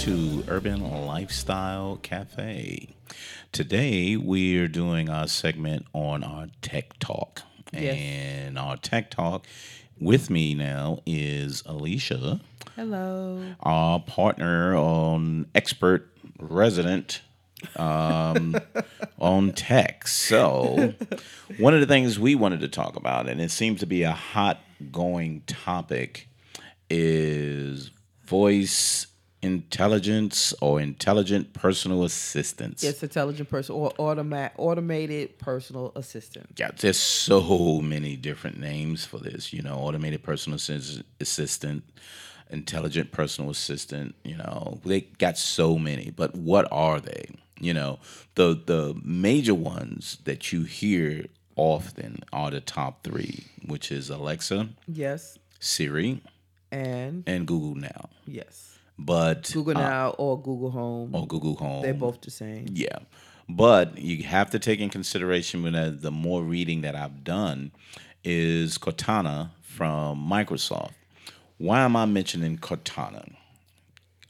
to Urban Lifestyle Cafe. Today, we're doing our segment on our tech talk. Yes. And our tech talk with me now is Alicia, Hello. our partner on expert resident um, on tech. So, one of the things we wanted to talk about, and it seems to be a hot going topic, is voice intelligence or intelligent personal assistance. Yes, intelligent person or automat automated personal assistant. Yeah, there's so many different names for this. You know, automated personal assis- assistant, intelligent personal assistant. You know, they got so many. But what are they? You know, the the major ones that you hear often are the top three, which is Alexa, Yes. Siri, And and Google Now. yes. But Google uh, Now or Google Home. or Google Home, They're both the same. Yeah. But you have to take in consideration when the more reading that I've done is Cortana from Microsoft. Why am I mentioning Cortana?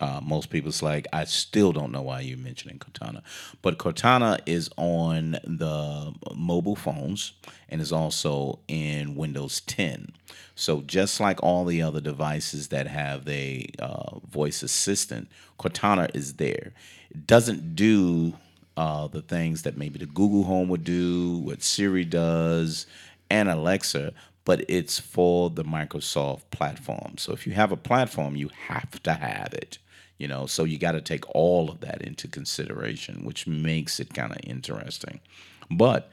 Uh, most people's like, I still don't know why you're mentioning Cortana. But Cortana is on the mobile phones and is also in Windows 10. So just like all the other devices that have a uh, voice assistant, Cortana is there. It doesn't do uh, the things that maybe the Google Home would do, what Siri does, and Alexa, but it's for the Microsoft platform. So if you have a platform, you have to have it. You know, so you got to take all of that into consideration, which makes it kind of interesting. But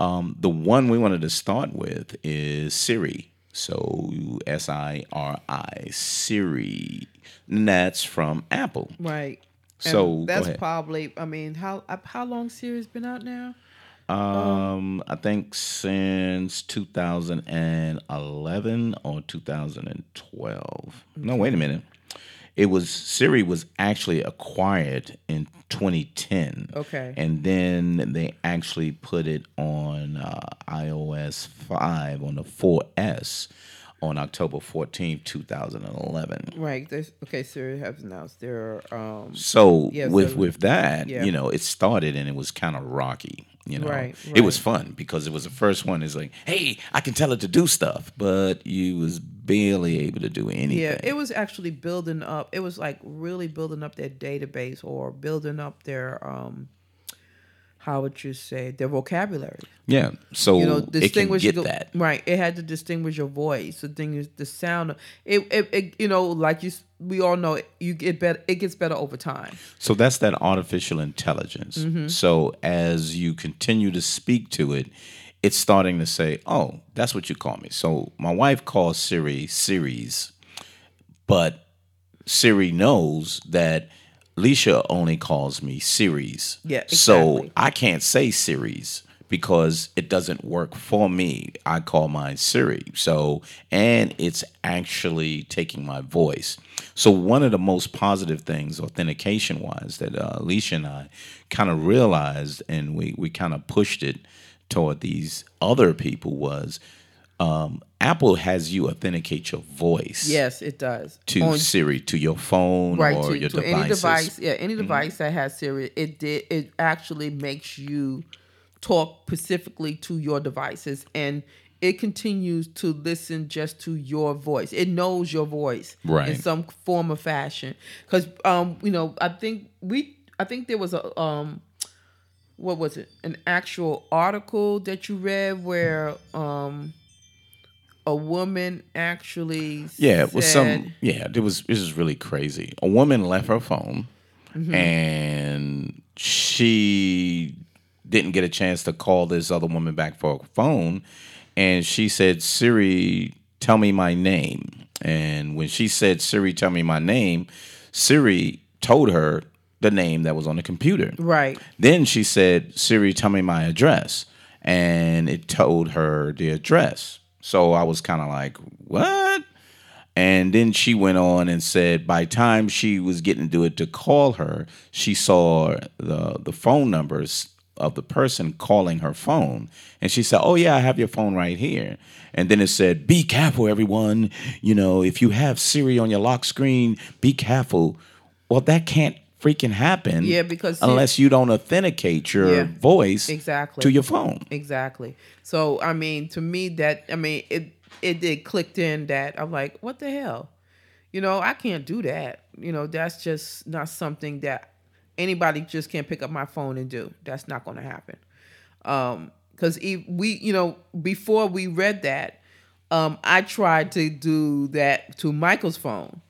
um, the one we wanted to start with is Siri. So S I R I, Siri. And that's from Apple. Right. And So, go that's probably I mean, how uh, how long Siri's been out now? Um, I think since 2011 or 2012. No, wait a minute. It was Siri was actually acquired in 2010. Okay. And then they actually put it on uh, iOS 5 on the 4S on October 14th, 2011. Right. There's, okay, Siri has announced their um So Yeah, with so- with that, yeah. you know, it started and it was kind of rocky. You know, Right, it was fun because it was the first one. Is like, hey, I can tell it to do stuff, but you was barely able to do anything. Yeah, it was actually building up. It was like really building up their database or building up their um how would you say their vocabulary. Yeah, so you know, it can distinguish get the- that. right. It had to distinguish your voice. The thing is, the sound. of- It, it, it you know, like you, we all know, it, you get better. It gets better over time. So that's that artificial intelligence. Mm-hmm. So as you continue to speak to it, it's starting to say, "Oh, that's what you call me." So my wife calls Siri Series, but Siri knows that Leisha only calls me series. Yeah, So. I can't say series because it doesn't work for me. I call mine Siri. So, and it's actually taking my voice. So, one of the most positive things, authentication wise, that uh, Alicia and I kind of realized and we, we kind of pushed it toward these other people was um, Apple has you authenticate your voice Yes, it does. to On- Siri, to your phone right or to, your to devices. Mm-hmm. any device. Yeah, any device that has Siri, it did. It actually makes you talk specifically to your devices and. It continues to listen just to your voice. It knows your voice in some form or fashion. Because um, you know, I think we, I think there was a um, what was it? An actual article that you read where um, a woman actually Yeah, it was some. Yeah, it was. This is really crazy. A woman left her phone, Mm-hmm. and she didn't get a chance to call this other woman back for a phone, and she said, "Siri, tell me my name." And when she said, "Siri, tell me my name," Siri told her the name that was on the computer. right. Then she said, Siri, tell me my address. And it told her the address. So I was kind of like, what? And then she went on and said by time she was getting to it to call her, she saw the the phone numbers of the person calling her phone, and she said, "Oh yeah, I have your phone right here." And then it said, "Be careful, everyone. You know, if you have Siri on your lock screen, be careful." Well, that can't freaking happen. Yeah, because- unless you don't authenticate your Yeah, voice exactly. to your phone. Exactly. So I mean, to me, that I mean, it it did clicked in that I'm like, what the hell? You know, I can't do that. You know, that's just not something that anybody just can't pick up my phone and do. That's not going to happen. Um, because we, you know, before we read that, um, I tried to do that to Michael's phone,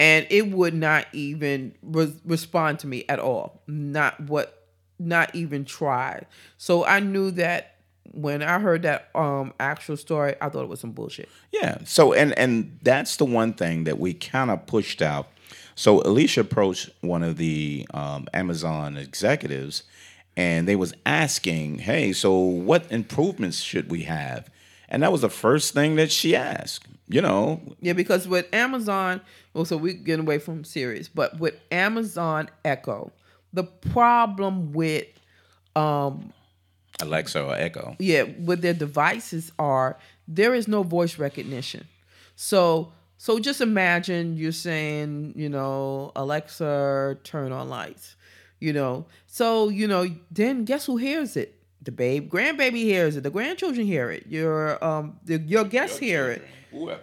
and it would not even re- respond to me at all. Not what, not even try. So I knew that when I heard that um actual story, I thought it was some bullshit. Yeah. So and and that's the one thing that we kind of pushed out. So Alicia approached one of the um, Amazon executives, and they was asking, "Hey, so what improvements should we have?" And that was the first thing that she asked. You know, Yeah, because with Amazon, well, so we getting away from series, but with Amazon Echo, the problem with um Alexa or Echo. yeah, with their devices are there is no voice recognition. So so just imagine you're saying, you know, Alexa, turn on lights. You know. So, you know, then guess who hears it? The babe, grandbaby hears it. The grandchildren hear it. Your um the, your guests hear it. Whoever.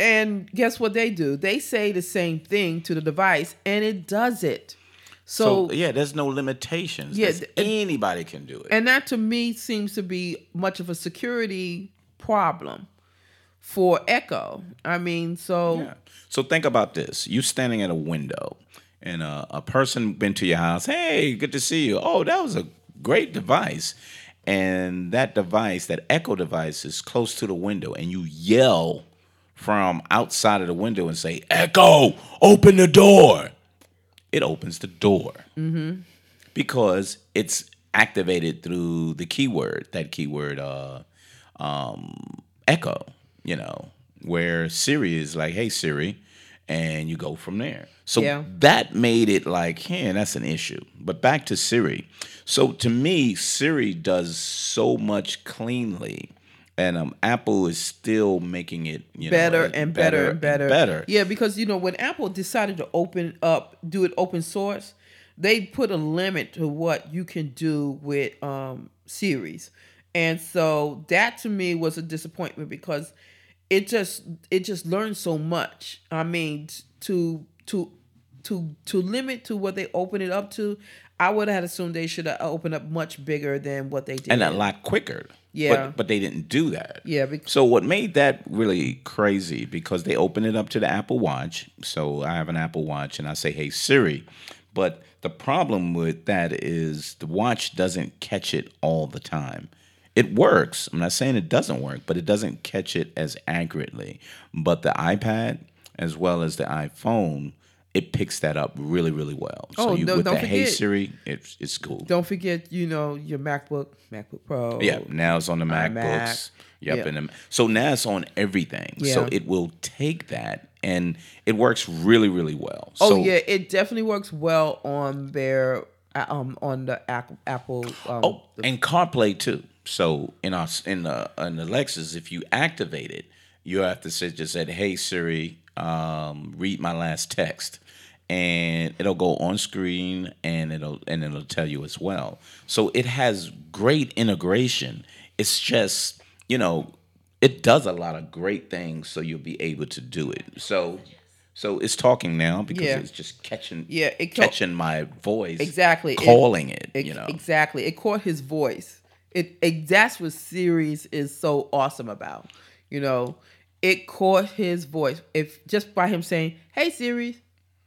And guess what they do? They say the same thing to the device and it does it. So, So, yeah, there's no limitations. Yeah, th- anybody can do it. and that to me seems to be much of a security problem for Echo. I mean, so Yeah. So think about this: you standing at a window, and uh, a person been to your house. Hey, good to see you. Oh, that was a great device. And that device, that Echo device, is close to the window, and you yell from outside of the window and say, "Echo, open the door." It opens the door because it's activated through the keyword. That keyword, uh, um, echo, you know, where Siri is like, hey, Siri, and you go from there. So Yeah. that made it like, yeah, that's an issue. But back to Siri. So to me, Siri does so much cleanly. And um, Apple is still making it you better know, and better and better. better. Yeah, because you know when Apple decided to open up, do it open source, they put a limit to what you can do with um series. And so that to me was a disappointment because it just it just learned so much. I mean, to to to to limit to what they open it up to, I would have assumed they should have opened up much bigger than what they did. and a lot quicker. Yeah. But, but they didn't do that. Yeah, bec- So what made that really crazy because they opened it up to the Apple Watch. So I have an Apple Watch and I say, "Hey Siri," but the problem with that is the watch doesn't catch it all the time. It works. I'm not saying it doesn't work, but it doesn't catch it as accurately. But the iPad as well as the iPhone, it picks that up really, really well. So Oh, you no, with don't the Hey forget- Siri, it's it's cool. Don't forget, you know, your MacBook, MacBook Pro. Yeah, now it's on the. MacBooks. Yep, Yeah. and the, so now it's on everything. So it will take that, and it works really, really well. Oh so, yeah, it definitely works well on their uh, um on the Apple. Um, Oh, and CarPlay too. So in our in the in the Lexus, if you activate it, you have to say just said, "Hey Siri, um, read my last text," and it'll go on screen and it'll and it'll tell you as well. So it has great integration. It's just you know it does a lot of great things, so you'll be able to do it. So. So it's talking now because Yeah. it's just catching, Yeah, it ca- catching my voice, Exactly. It- calling it, you know. exactly. It caught his voice. It, it that's what series is so awesome about. You know, it caught his voice. If just by him saying, "Hey Siri,"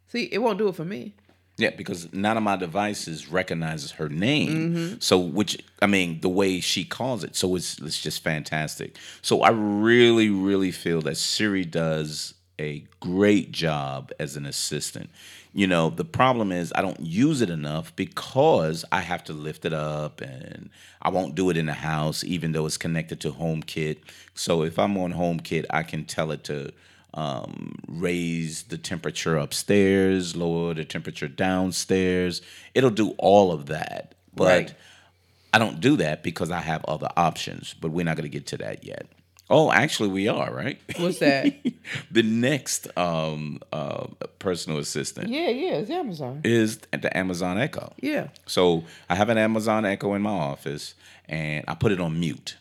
see, it won't do it for me. Yeah, because none of my devices recognizes her name. Mm-hmm. So, which I mean, the way she calls it, so it's it's just fantastic. So, I really, really feel that Siri does a great job as an assistant. You know, the problem is I don't use it enough because I have to lift it up and I won't do it in the house, even though it's connected to HomeKit. So, if I'm on HomeKit, I can tell it to um, raise the temperature upstairs, lower the temperature downstairs. It'll do all of that. But Right. I don't do that because I have other options, but we're not going to get to that yet. Oh, actually, we are right. What's that? the next um, uh, personal assistant yeah, yeah, it's Amazon. is the Amazon Echo. Yeah. So I have an Amazon Echo in my office, and I put it on mute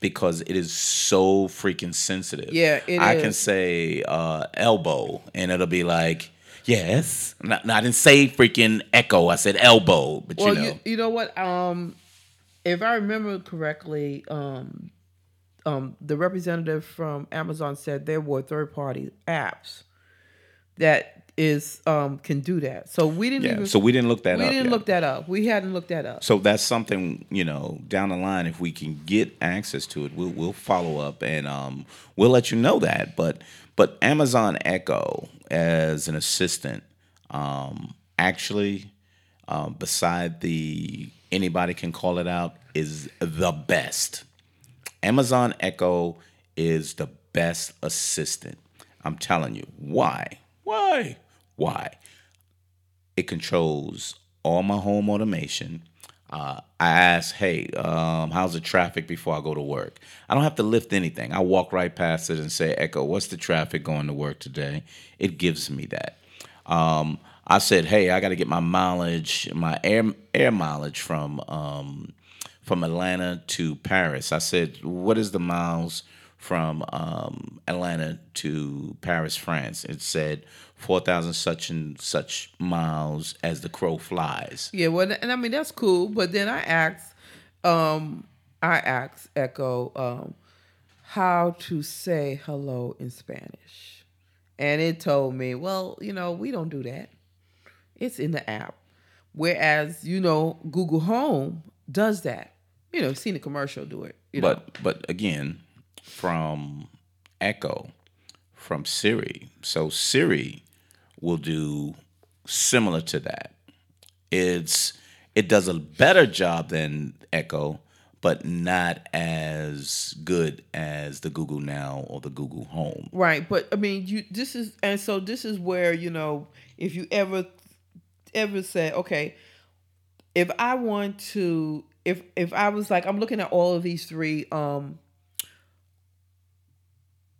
because it is so freaking sensitive. Yeah, it I can say uh, elbow, and it'll be like, yes. No, no, I didn't say freaking echo. I said elbow, but Well, you know. you, you know what? Um, if I remember correctly, um, um, the representative from Amazon said there were third party apps that is um can do that. So we didn't yeah. even So we didn't look that we up. We didn't yet. look that up. We hadn't looked that up. So that's something you know down the line. If we can get access to it, we'll we'll follow up and um, we'll let you know that. But but Amazon Echo as an assistant, um, actually, um, beside the anybody can call it out, is the best. Amazon Echo is the best assistant. I'm telling you. Why? Why? Why? it controls all my home automation. Uh, I ask, hey, um, how's the traffic before I go to work? I don't have to lift anything. I walk right past it and say, Echo, what's the traffic going to work today? It gives me that. Um, I said, hey, I got to get my mileage, my air air mileage from um, from Atlanta to Paris. I said, what is the miles from um, Atlanta to Paris, France? It said four thousand such and such miles as the crow flies. Yeah, well, and I mean that's cool. But then I asked, um, I asked Echo um, how to say hello in Spanish, and it told me, well, you know, we don't do that. It's in the app. Whereas you know, Google Home does that. You know, seen the commercial do it. You know, But but again, from Echo, from Siri. So Siri will do similar to that. It's it does a better job than Echo, but not as good as the Google Now or the Google Home. Right, but I mean, you this is and so this is where you know if you ever ever say, okay, if I want to, if if I was like, I'm looking at all of these three, um,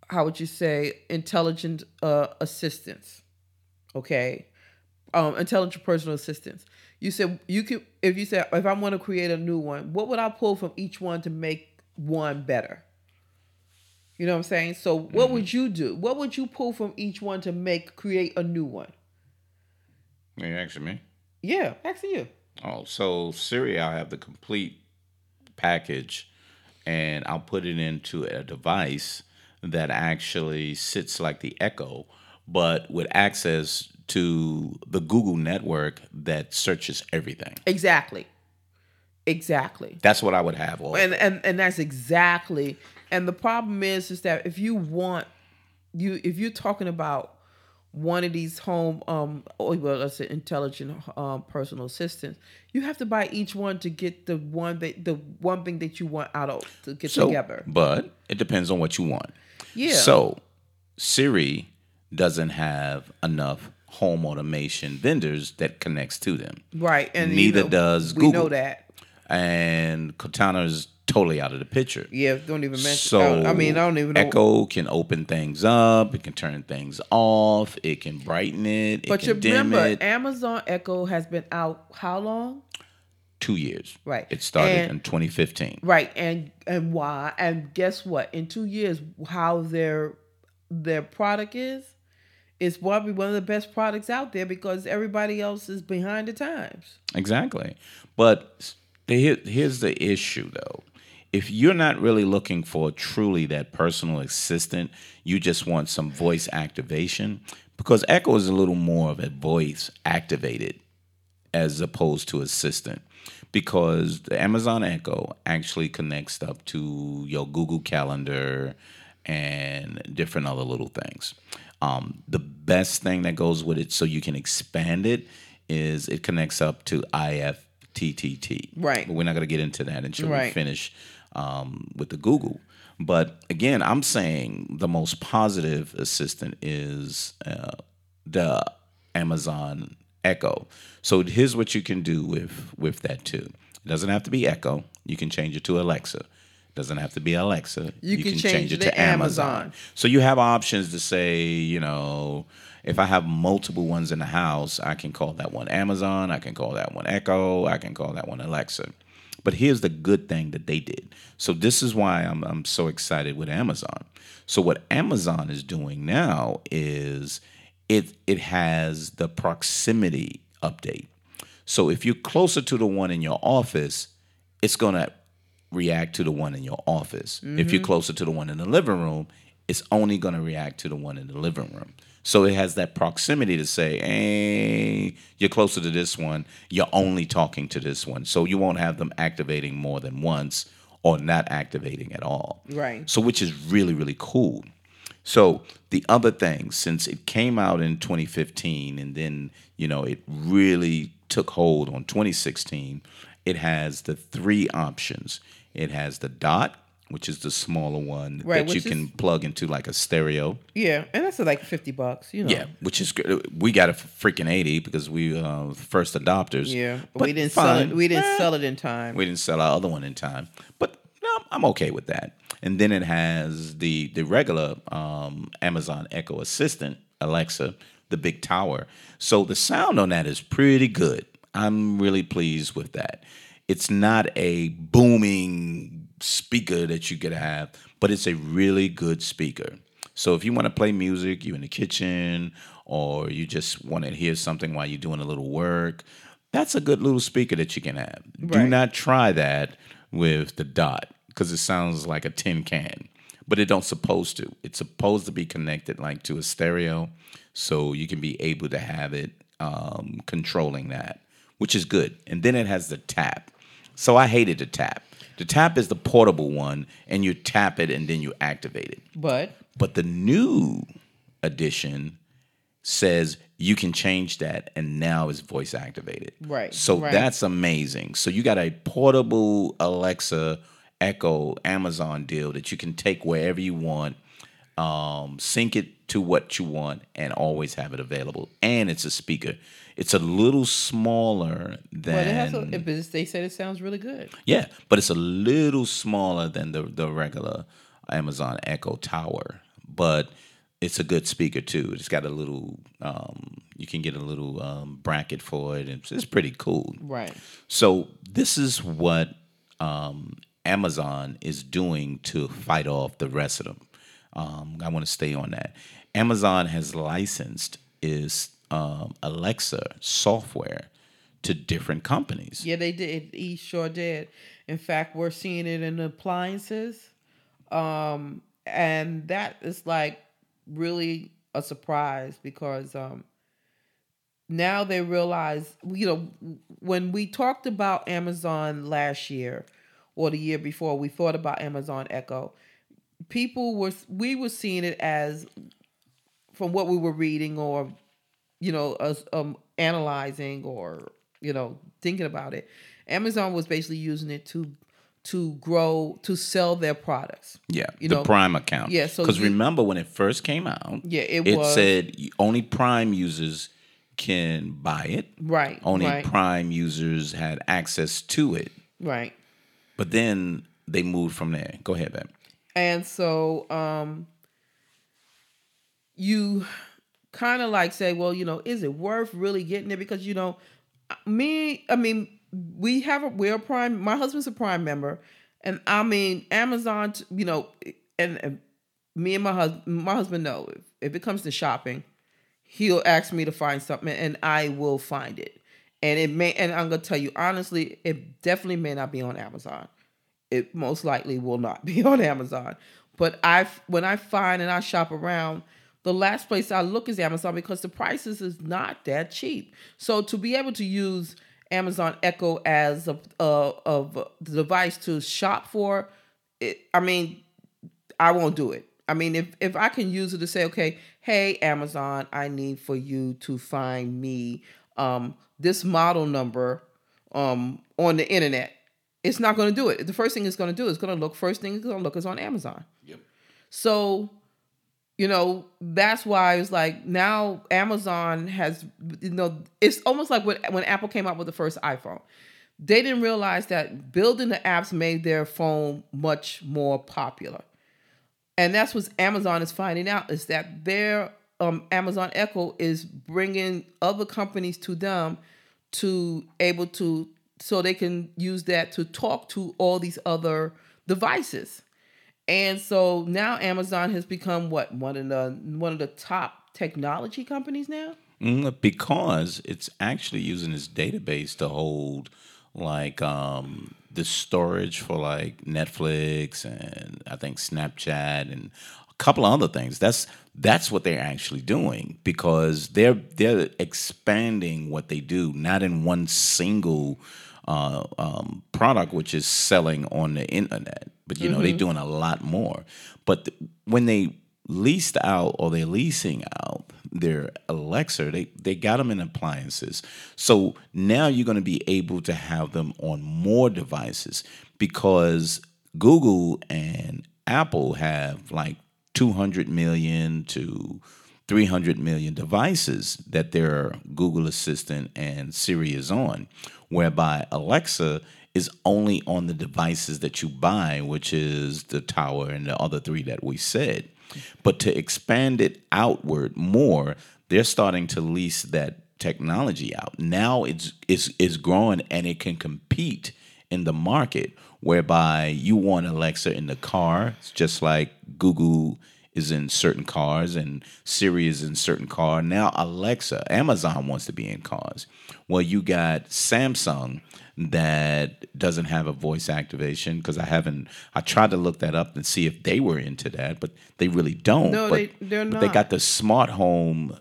how would you say, intelligent uh assistants, okay, um, intelligent personal assistance You said you could if you said if I want to create a new one, what would I pull from each one to make one better? You know what I'm saying? So what would you do? What would you pull from each one to make create a new one? Are you asking me? Yeah, asking you. Oh, so Siri, I'll have the complete package and I'll put it into a device that actually sits like the Echo, but with access to the Google network that searches everything. Exactly. Exactly. That's what I would have. All And and and that's exactly. And the problem is is that if you want you if you're talking about one of these home um or well let's intelligent um personal assistants, you have to buy each one to get the one that the one thing that you want out of to get so, together. but it depends on what you want. Yeah. So Siri doesn't have enough home automation vendors that connects to them. Right. And you Neither know, does we know that. And Cortana is totally out of the picture. Yeah, don't even mention So I mean I don't even know Echo can open things up. It can turn things off. It can brighten it. But it you remember, it. Amazon Echo has been out how long? Two years. Right. It started And- in 2015. Right, and and why? And guess what? In two years, how their their product is, is probably one of the best products out there because everybody else is behind the times. Exactly. But here, here's the issue, though. If you're not really looking for truly that personal assistant, you just want some voice activation, because Echo is a little more of a voice activated as opposed to assistant. Because the Amazon Echo actually connects up to your Google Calendar and different other little things. Um, the best thing that goes with it, so you can expand it, is it connects up to IFTTT. Right. But we're not going to get into that until we finish um, with the Google. But again, I'm saying the most positive assistant is uh, the Amazon Echo. So here's what you can do with with that too. It doesn't have to be Echo. You can change it to Alexa. It doesn't have to be Alexa. You can change it to Amazon. So you have options to say, you know, if I have multiple ones in the house, I can call that one Amazon. I can call that one Echo. I can call that one Alexa. But here's the good thing that they did. So this is why I'm I'm so excited with Amazon. So what Amazon is doing now is it it has the proximity update. So if you're closer to the one in your office, it's going to react to the one in your office. If you're mm-hmm. closer to the one in the living room, it's only going to react to the one in the living room. So it has that proximity to say, hey, you're closer to this one, you're only talking to this one. So you won't have them activating more than once or not activating at all. Right. So which is really, really cool. So the other thing, since it came out in 2015 and then, you know, it really took hold on 2016, it has the three options. It has the dot, which is the smaller one Right, that you can is- plug into like a stereo. Yeah, and that's like fifty bucks. You know. Yeah, which is good. We got it for freaking 80 because we uh first adopters. Yeah, But we didn't sell it. We didn't Eh, sell it in time. we didn't sell our other one in time, but no, I'm okay with that. And then it has the the regular um, Amazon Echo Assistant Alexa, the big tower. So the sound on that is pretty good. I'm really pleased with that. It's not a booming speaker that you could have, but it's a really good speaker. So if you want to play music, you're in the kitchen, or you just want to hear something while you're doing a little work, that's a good little speaker that you can have. Do not try that with the dot because it sounds like a tin can, but it don't supposed to. It's supposed to be connected like to a stereo, so you can be able to have it um, controlling that, which is good. And then it has the tap. So I hated the tap. The tap is the portable one, and you tap it and then you activate it. But But the new edition says you can change that and now it's voice activated. Right, So right. that's amazing. So you got a portable Alexa Echo Amazon deal that you can take wherever you want, um, sync it to what you want, and always have it available. And it's a speaker. It's a little smaller than has. A, but they said it sounds really good. yeah, but it's a little smaller than the the regular Amazon Echo Tower, but it's a good speaker too. It's got a little, um, you can get a little um, bracket for it. It's, it's pretty cool. Right. So this is what um, Amazon is doing to fight off the rest of them. Um, I want to stay on that. Amazon has licensed is um, Alexa software to different companies. Yeah, they did. He sure did. In fact, we're seeing it in appliances, um, and that is like really a surprise because um, now they realize, you know, when we talked about Amazon last year or the year before, we thought about Amazon Echo. People were we were seeing it as from what we were reading or you know us um analyzing or you know thinking about it amazon was basically using it to to grow to sell their products Yeah, You the know, Prime account. yeah, so because remember when it first came out, Yeah, it it was- said only Prime users can buy it. right Only right Prime users had access to it. right But then they moved from there. Go ahead, Ben. and so um you kind of like say well you know is it worth really getting it? Because you know me i mean we have a we're a prime my husband's a prime member. And i mean amazon you know and, and me and my husband my husband know if, if it comes to shopping he'll ask me to find something and i will find it. And it may and i'm gonna tell you honestly it definitely may not be on amazon. It most likely will not be on Amazon. But I, when I find and I shop around, the last place I look is Amazon because the prices is not that cheap. So to be able to use Amazon Echo as a, a of the device to shop for, it, I mean, I won't do it. I mean, if if I can use it to say, okay, hey Amazon, I need for you to find me um, this model number um, on the internet. It's not going to do it. The first thing it's going to do is going to look. First thing it's going to look is on Amazon. Yep. So, you know, that's why it's like now Amazon has, you know, it's almost like when when Apple came out with the first iPhone. they didn't realize that building the apps made their phone much more popular. And that's what Amazon is finding out is that their um, Amazon Echo is bringing other companies to them to able to so they can use that to talk to all these other devices. And so now Amazon has become what one of the one of the top technology companies now. Mm, because it's actually using its database to hold like um, the storage for like Netflix and I think Snapchat and a couple of other things. That's that's what they're actually doing because they're they're expanding what they do, not in one single uh, um, product, which is selling on the internet. But you know they're doing a lot more. But th- when they leased out or they're leasing out their Alexa, they, they got them in appliances. So now you're going to be able to have them on more devices because Google and Apple have like 200 million to 300 million devices that their Google Assistant and Siri is on, whereby Alexa is only on the devices that you buy, which is the tower and the other three that we said. But to expand it outward more, they're starting to lease that technology out. Now it's it's it's growing and it can compete in the market whereby you want Alexa in the car, it's just like Google is in certain cars and Siri is in certain car. Now Alexa, Amazon wants to be in cars. Well, you got Samsung that doesn't have a voice activation because I haven't. I tried to look that up and see if they were into that, but they really don't. No, but, they- they're but They got the smart home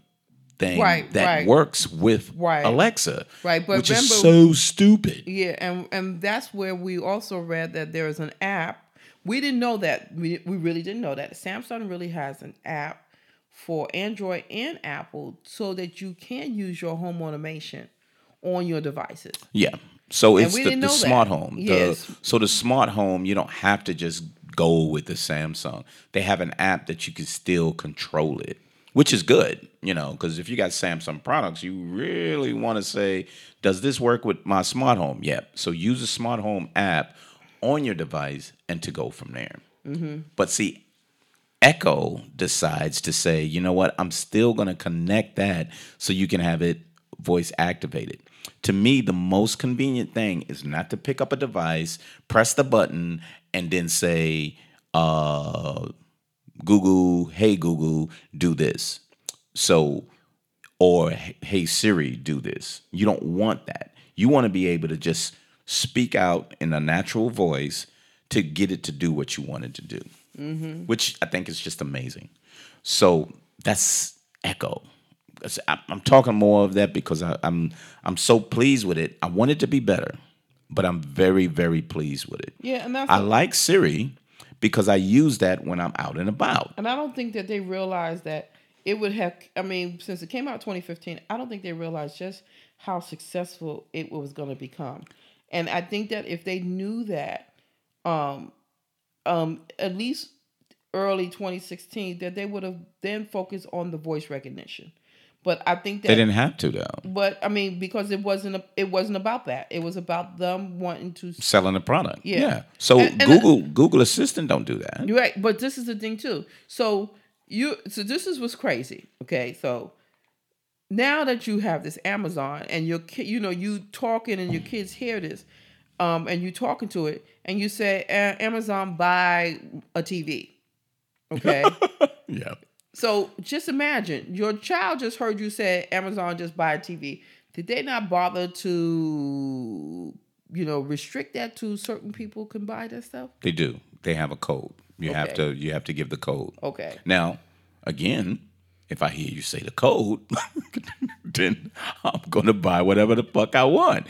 thing Right, that right. works with Right. Alexa, Right, but which is so stupid. Yeah, and and that's where we also read that there is an app. We didn't know that. We we really didn't know that. Samsung really has an app for Android and Apple so that you can use your home automation on your devices. Yeah. So it's we the, the smart that. home. The- Yes. so the smart home, you don't have to just go with the Samsung. They have an app that you can still control it, which is good, you know, because if you got Samsung products, you really want to say, does this work with my smart home? Yep. So use a smart home app on your device and to go from there. But see, Echo decides to say, you know what, I'm still going to connect that so you can have it voice activated. To me, the most convenient thing is not to pick up a device, press the button, and then say, uh, Google, hey Google, do this. So, or hey Siri, do this. You don't want that. You want to be able to just speak out in a natural voice to get it to do what you wanted to do, mm-hmm. which I think is just amazing. So that's Echo. I'm talking more of that because I, I'm I'm so pleased with it. I want it to be better, but I'm very very pleased with it. Yeah, and that's I like Siri because I use that when I'm out and about. and I don't think that they realized that it would have. I mean, since it came out 2015, I don't think they realized just how successful it was going to become. And I think that if they knew that, um, um, at least early 2016, that they would have then focused on the voice recognition. But I think that They didn't have to though. but I mean, because it wasn't a, it wasn't about that. It was about them wanting to. selling the product. Yeah. So And- and- Google Google Assistant don't do that. Right, but this is the thing too. So you, so this is what's crazy. Okay, so now that you have this Amazon and your ki- you know you talking and your kids hear this, um, and you talking to it and you say "A- Amazon buy a TV. Okay. Yeah. So just imagine your child just heard you say Amazon just buy a TV. Did they not bother to, you know, restrict that to certain people can buy that stuff? They do. They have a code. You have to you have to give the code. Okay. Now, again, if I hear you say the code, then I'm gonna buy whatever the fuck I want.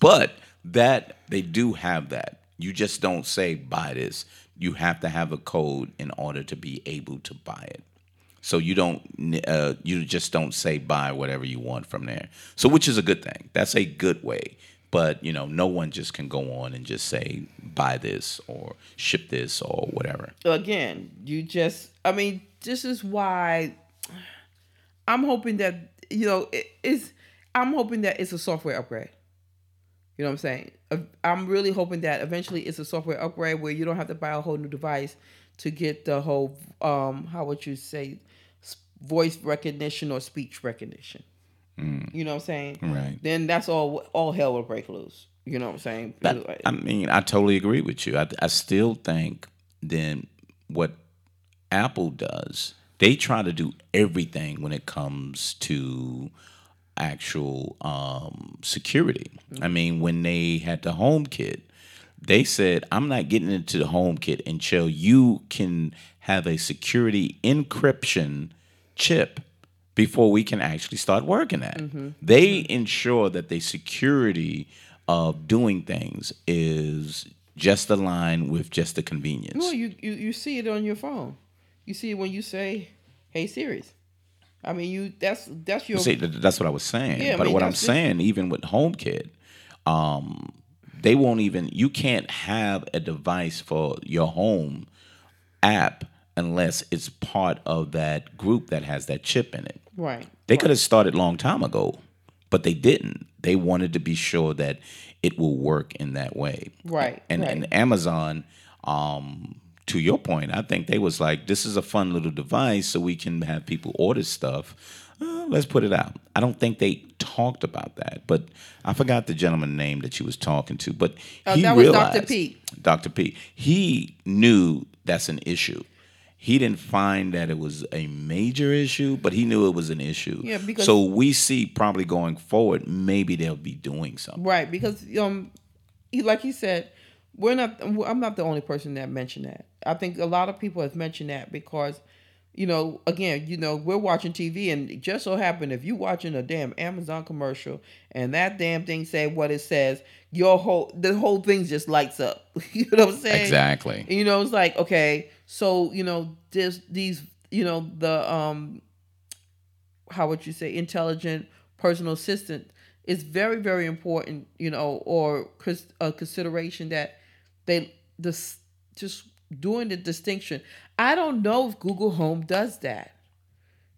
But that they do have that. You just don't say buy this. You have to have a code in order to be able to buy it. So you don't, uh, you just don't say buy whatever you want from there. So which is a good thing. That's a good way. But you know, no one just can go on and just say buy this or ship this or whatever. again, you just I mean, this is why I'm hoping that you know it is I'm hoping that it's a software upgrade. You know what I'm saying? I'm really hoping that eventually it's a software upgrade where you don't have to buy a whole new device to get the whole um how would you say voice recognition or speech recognition. You know what I'm saying? Right. Then that's all all hell will break loose. You know what I'm saying? That- I mean, I totally agree with you. I, I still think then what Apple does, they try to do everything when it comes to actual um, security. I mm-hmm. mean, when they had the home kit, they said, "I'm not getting into the home kit until you can have a security encryption chip." Before we can actually start working at, it. they mm-hmm. ensure that the security of doing things is just aligned with just the convenience. Well, you, you you see it on your phone. You see when you say, "Hey Siri." I mean, you that's that's your See, that's what I was saying. Yeah, I but mean, what I'm saying, even with HomeKit, um, they won't even. You can't have a device for your home app unless it's part of that group that has that chip in it. right. They could have started long time ago, but they didn't. They wanted to be sure that it will work in that way. Right, And right. and Amazon, um, to your point, I think they was like, this is a fun little device, so we can have people order stuff. Uh, let's put it out. I don't think they talked about that, but I forgot the gentleman name that she was talking to. But Uh, he that was Dr. realized, Pete. Dr. P. He knew that's an issue. He didn't find that it was a major issue, but he knew it was an issue. Yeah, because- so we see probably going forward, maybe they'll be doing something. Right, because um, he, like he said, we're not. I'm not the only person that mentioned that. I think a lot of people have mentioned that because, you know, again, you know, we're watching TV, and it just so happened if you're watching a damn Amazon commercial and that damn thing said what it says, your whole the whole thing just lights up. you know what I'm saying? Exactly. You know, it's like okay, so you know, this these you know the um, how would you say intelligent personal assistant is very very important. You know, or a consideration that they this just doing the distinction. I don't know if Google Home does that.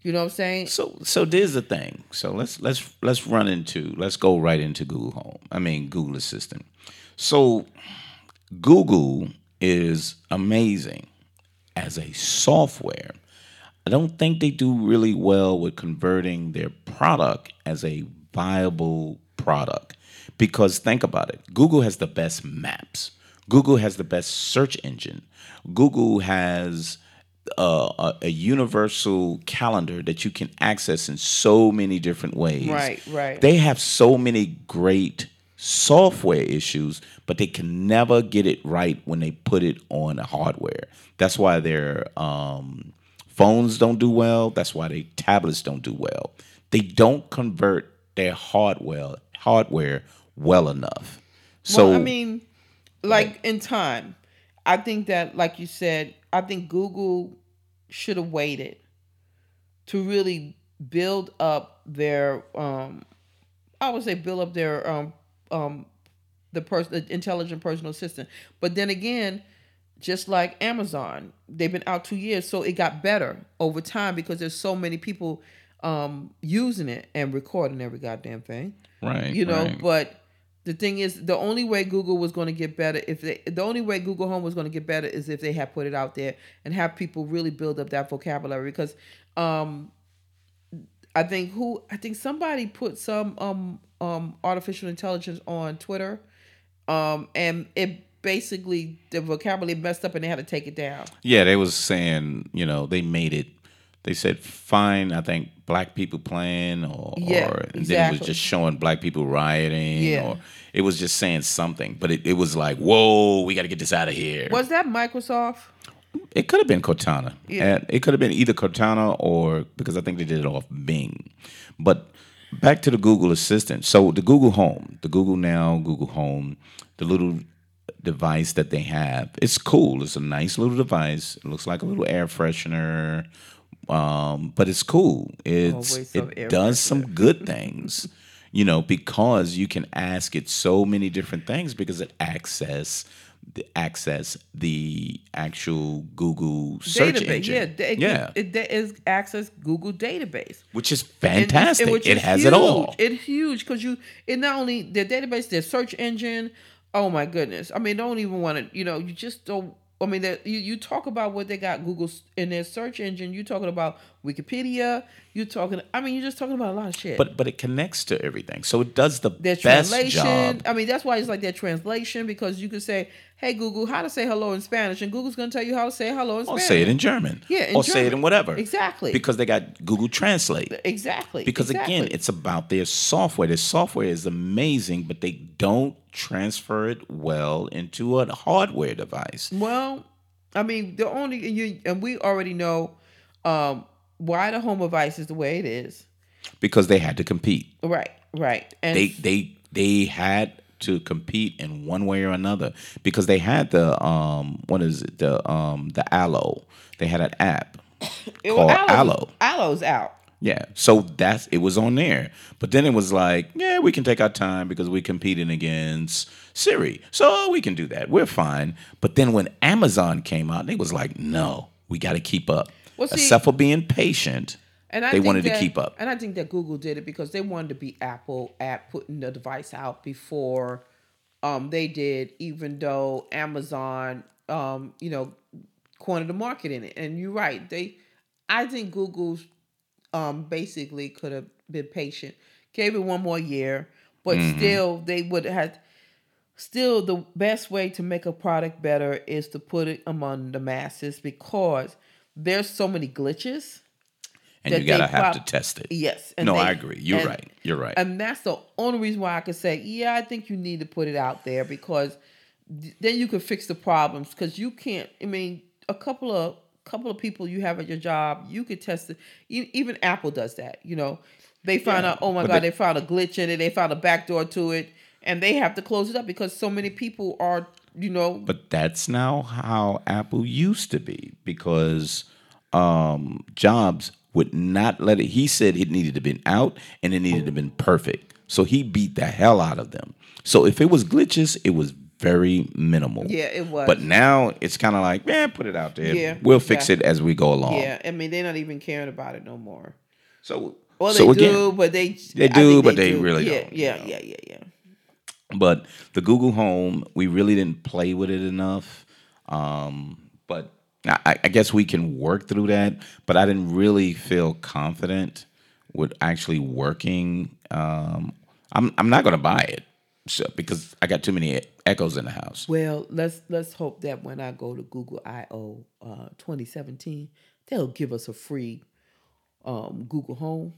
You know what I'm saying? So so there's the thing. So let's let's let's run into let's go right into Google Home. I mean Google Assistant. So Google is amazing as a software. I don't think they do really well with converting their product as a viable product. Because think about it Google has the best maps, Google has the best search engine, Google has uh, a, a universal calendar that you can access in so many different ways. Right, right. They have so many great software issues, but they can never get it right when they put it on hardware. That's why their um, phones don't do well. That's why their tablets don't do well. They don't convert their hardware hardware well enough. So well, I mean, like in time, I think that, like you said, I think Google should have waited to really build up their, um, I would say, build up their, um, um, the person, the intelligent personal assistant. But then again, just like Amazon, they've been out two years, so it got better over time because there's so many people um using it and recording every goddamn thing right, you know right. but the thing is the only way google was going to get better if they the only way google home was going to get better is if they had put it out there and have people really build up that vocabulary because um i think who i think somebody put some um um artificial intelligence on twitter um and it basically the vocabulary messed up and they had to take it down Yeah, they was saying, you know, they made it. They said fine. I think black people playing, or, Yeah, or and then it was just showing black people rioting, Yeah. or it was just saying something. But it, it was like, whoa, we got to get this out of here. was that microsoft It could have been Cortana. Yeah. And it could have been either Cortana or because I think they did it off Bing. But back to the Google Assistant. So the Google Home, the Google Now, Google Home, the little device that they have, it's cool. It's a nice little device. It looks like a little air freshener. Um, but it's cool. It's air it does some good things. You know, because you can ask it so many different things because it access the access the actual Google search database. engine. Yeah, they- yeah, It, it is access Google database. which is And- and- fantastic. which it is has huge. it all. It's huge because you it not only their database, their search engine. Oh my goodness! I mean, don't even want to. You know, you just don't. I mean, that you, you talk about what they got Google in their search engine. You talking about Wikipedia. You're talking. I mean, you're just talking about a lot of shit. but but it connects to everything, so it does the their best translation. job. I mean, that's why it's like their translation because you could say, "Hey Google, how to say hello in Spanish," and Google's going to tell you how to say hello in Or Spanish. say it in German. Yeah, in or say it in whatever. Exactly. Because they got Google Translate. exactly. Because again, it's about their software. Their software is amazing, but they don't transfer it well into a hardware device. Well, I mean, the only and you and we already know um, why the home device is the way it is. Because they had to compete. Right, right, and They they they had to compete in one way or another because they had the um what is it the um the Allo they had an app it, called Allo Allo's out. Yeah so that's it was on there but then it was like yeah we can take our time because we're competing against Siri so we can do that we're fine but then when Amazon came out they was like no we got to keep up Well, see- except for being patient And I They wanted to keep up. And I think that Google did it because they wanted to be Apple at putting the device out before um, they did, even though Amazon, um, you know, cornered the market in it. And you're right. They, I think Google's um, basically could have been patient, gave it one more year, but Mm-hmm. still they would have. Still, the best way to make a product better is to put it among the masses because there's so many glitches. and you got to they have to test it Yes. no they- I agree you're and- right you're right And that's the only reason why I could say, yeah, I think you need to put it out there because th- then you can fix the problems. Because you can't. I mean, a couple of couple of people you have at your job, you could test it. Even Apple does that. You know, they find Yeah, out, oh my god, they- they found a glitch in it. They found a backdoor to it, and they have to close it up because so many people are, you know, But that's now how Apple used to be because um, Jobs would not let it. He said it needed to been out and it needed to been perfect. So he beat the hell out of them. So if it was glitches, it was very minimal. yeah, it was. But now it's kind of like, man, put it out there. Yeah, we'll fix exactly. it as we go along. yeah, I mean, they're not even caring about it no more. So, Well, they so do, but they They do, but they do. really yeah, don't, you Yeah, know. yeah, yeah, yeah, but the Google Home, we really didn't play with it enough. Um, but I, I guess we can work through that. But I didn't really feel confident with actually working. Um, I'm I'm not going to buy it so, because I got too many echoes in the house. Well, let's let's hope that when I go to Google I/O uh, 2017, they'll give us a free um, Google Home.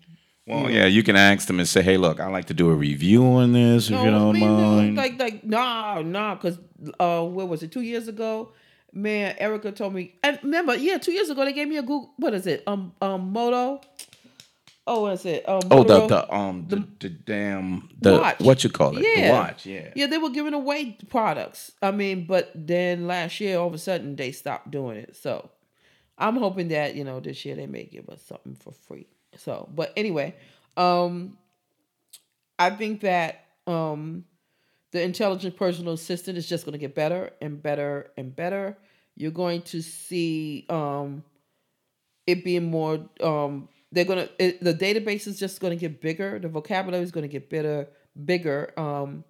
Well, yeah, you can ask them and say, "Hey, look, I'd like to do a review on this if you I don't mean, no, mind." like like nah nah because uh, what was it two years ago? Man, Erica told me. And remember, yeah, two years ago they gave me a Google. What is it? Um, um, Moto. Oh, what is it? Um, oh, the the um the, the damn the Watch. what you call it Yeah. the watch yeah. Yeah, they were giving away products. I mean, but then last year, all of a sudden, they stopped doing it. So I'm hoping that you know this year they may give us something for free. So, but anyway, um, I think that um, the intelligent personal assistant is just going to get better and better and better. You're going to see um, it being more. Um, they're gonna it, the database is just to get bigger. The vocabulary is to get better, bigger. Um,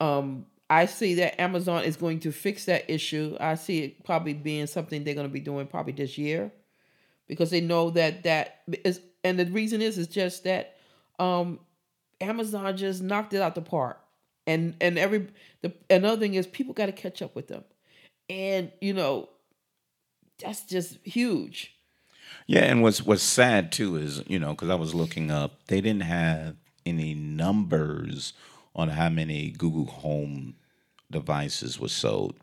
um, I see that Amazon is going to fix that issue. I see it probably being something they're to be doing probably this year, because they know that that is, and the reason is is just that um, Amazon just knocked it out the park, and and every the another thing is people got to catch up with them, and you know, that's just huge. Yeah, and what's what's sad too is you know because I was looking up, they didn't have any numbers on how many Google Home devices were sold.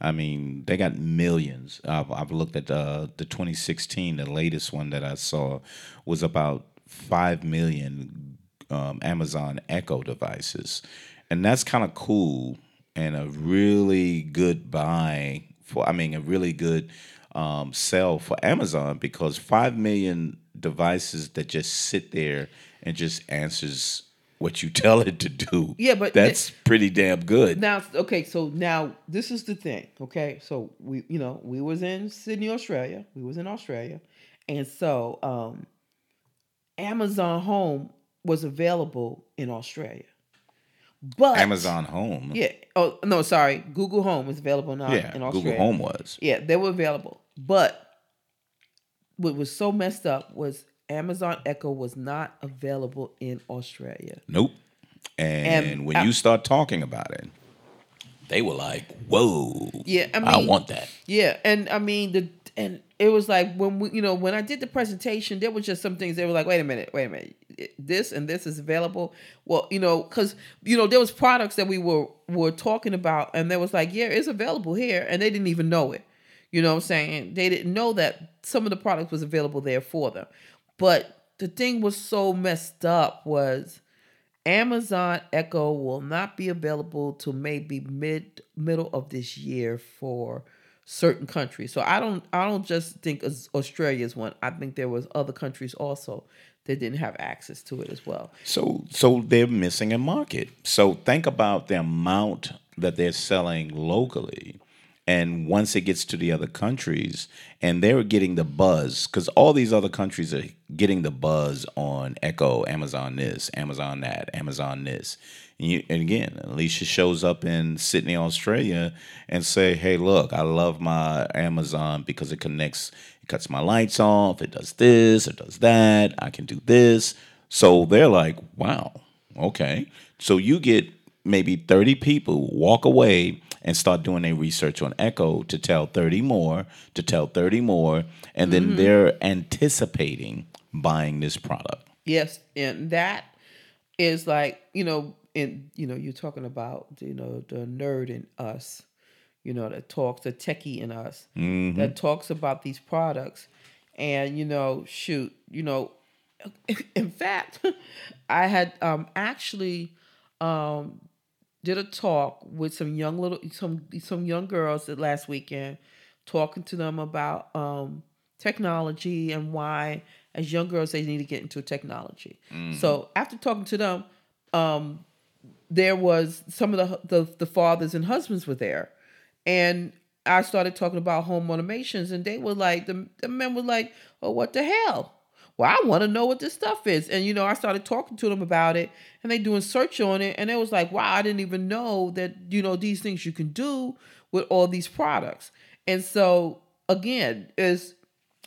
I mean, they got millions. I've, I've looked at uh, the 2016, the latest one that I saw was about five million um, Amazon Echo devices, and that's kind of cool and a really good buy for. I mean, a really good um, sell for Amazon because five million devices that just sit there and just answers what you tell it to do. Yeah, but that's pretty damn good. Now, okay, so now this is the thing. Okay, so we, you know, we was in Sydney, Australia. We was in Australia, and so um, Amazon Home was available in Australia. But Amazon Home. Yeah. Oh no, sorry. Google Home is available now yeah, in Australia. Google Home was. Yeah, they were available. But what was so messed up was Amazon Echo was not available in Australia. Nope. And, and when I, you start talking about it, they were like, "Whoa, yeah, I, mean, I want that." Yeah, and I mean the and it was like when we, you know, when I did the presentation, there was just some things they were like, "Wait a minute, wait a minute, this and this is available." Well, you know, because you know there was products that we were were talking about, and there was like, "Yeah, it's available here," and they didn't even know it. You know what I'm saying? They didn't know that some of the products was available there for them. But the thing was so messed up was Amazon Echo will not be available till maybe mid middle of this year for certain countries. So I don't I don't just think Australia is one. I think there was other countries also that didn't have access to it as well. So so they're missing a market. So think about the amount that they're selling locally and once it gets to the other countries and they're getting the buzz because all these other countries are getting the buzz on echo amazon this amazon that amazon this and, you, and again alicia shows up in sydney australia and say hey look i love my amazon because it connects it cuts my lights off it does this it does that i can do this so they're like wow okay so you get maybe 30 people walk away and start doing a research on Echo to tell 30 more, to tell 30 more, and then mm-hmm. they're anticipating buying this product. Yes, and that is like, you know, and you know, you're talking about, you know, the nerd in us, you know, that talks the techie in us mm-hmm. that talks about these products. And, you know, shoot, you know, in fact, I had um actually um did a talk with some young little some some young girls that last weekend, talking to them about um, technology and why as young girls they need to get into technology. Mm-hmm. So after talking to them, um, there was some of the, the the fathers and husbands were there, and I started talking about home automations, and they were like the the men were like, "Oh, what the hell." well, I want to know what this stuff is. And, you know, I started talking to them about it and they doing search on it. And it was like, wow, I didn't even know that, you know, these things you can do with all these products. And so again, is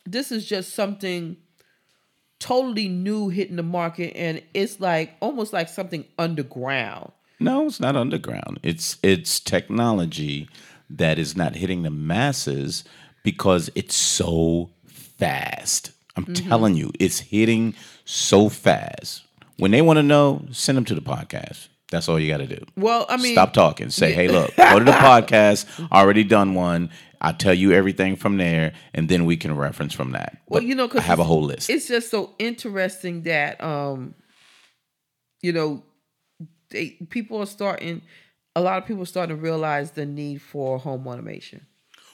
this is just something totally new hitting the market and it's like almost like something underground. No, it's not underground. It's it's technology that is not hitting the masses because it's so fast. I'm mm-hmm. telling you, it's hitting so fast. When they want to know, send them to the podcast. That's all you got to do. Well, I mean, stop talking. Say, hey, look, go to the podcast. Already done one. I'll tell you everything from there, and then we can reference from that. Well, but you know, cause I have a whole list. It's just so interesting that, um, you know, they people are starting. A lot of people are starting to realize the need for home automation.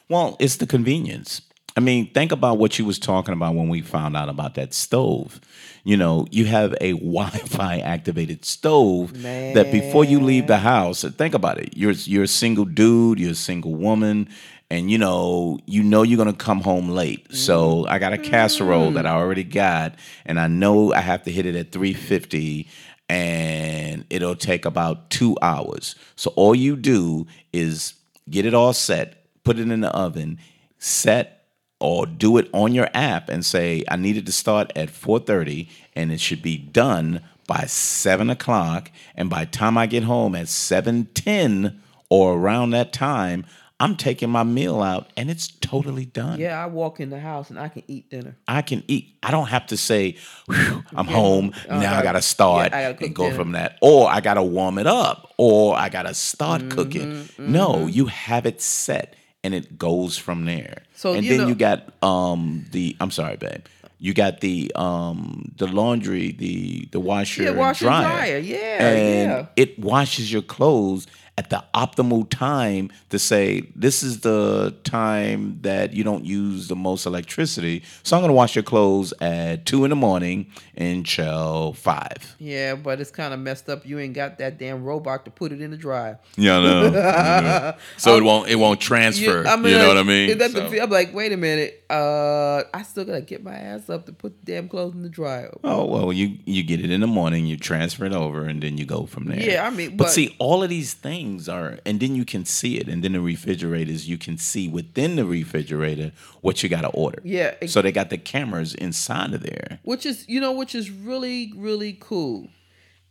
Well, it's the convenience. I mean, think about what you was talking about when we found out about that stove. You know, you have a Wi-Fi activated stove Man. that before you leave the house, think about it. You're you're a single dude, you're a single woman, and you know, you know you're gonna come home late. So I got a casserole that I mm. already got, and I know I have to hit it at 350 and it'll take about two hours. So all you do is get it all set, put it in the oven, set or do it on your app and say i needed to start at 4.30 and it should be done by 7 o'clock. And by time i get home at 7.10 or around that time i'm taking my meal out and it's totally done. Yeah i walk in the house and i can eat dinner. I can eat. I don't have to say i'm yeah. home. Uh, now i gotta start yeah, I gotta and go dinner. from that. Or i gotta warm it up or i gotta start mm-hmm, cooking. Mm-hmm. no you have it set and it goes from there. So and then know, you got um the I'm sorry, babe. You got the um the laundry, the the washer, yeah, washer and dryer. dryer. Yeah, and yeah. it washes your clothes at the optimal time to say this is the time that you don't use the most electricity. So I'm going to wash your clothes at two in the morning until five. Yeah, but it's kind of messed up. You ain't got that damn robot to put it in the dryer. Yeah, I know. I know. So it won't it won't transfer. Yeah, I mean, you know like, what I mean? it doesn't So- feel- I'm like, wait a minute. Uh, I still gotta get my ass up to put the damn clothes in the dryer. Oh well, you you get it in the morning, you transfer it over, and then you go from there. Yeah, I mean, but, but- see, all of these things are, and then you can see it, and then the refrigerators, you can see within the refrigerator what you got to order. Yeah, ex- So they got the cameras inside of there. which is you know which is really really cool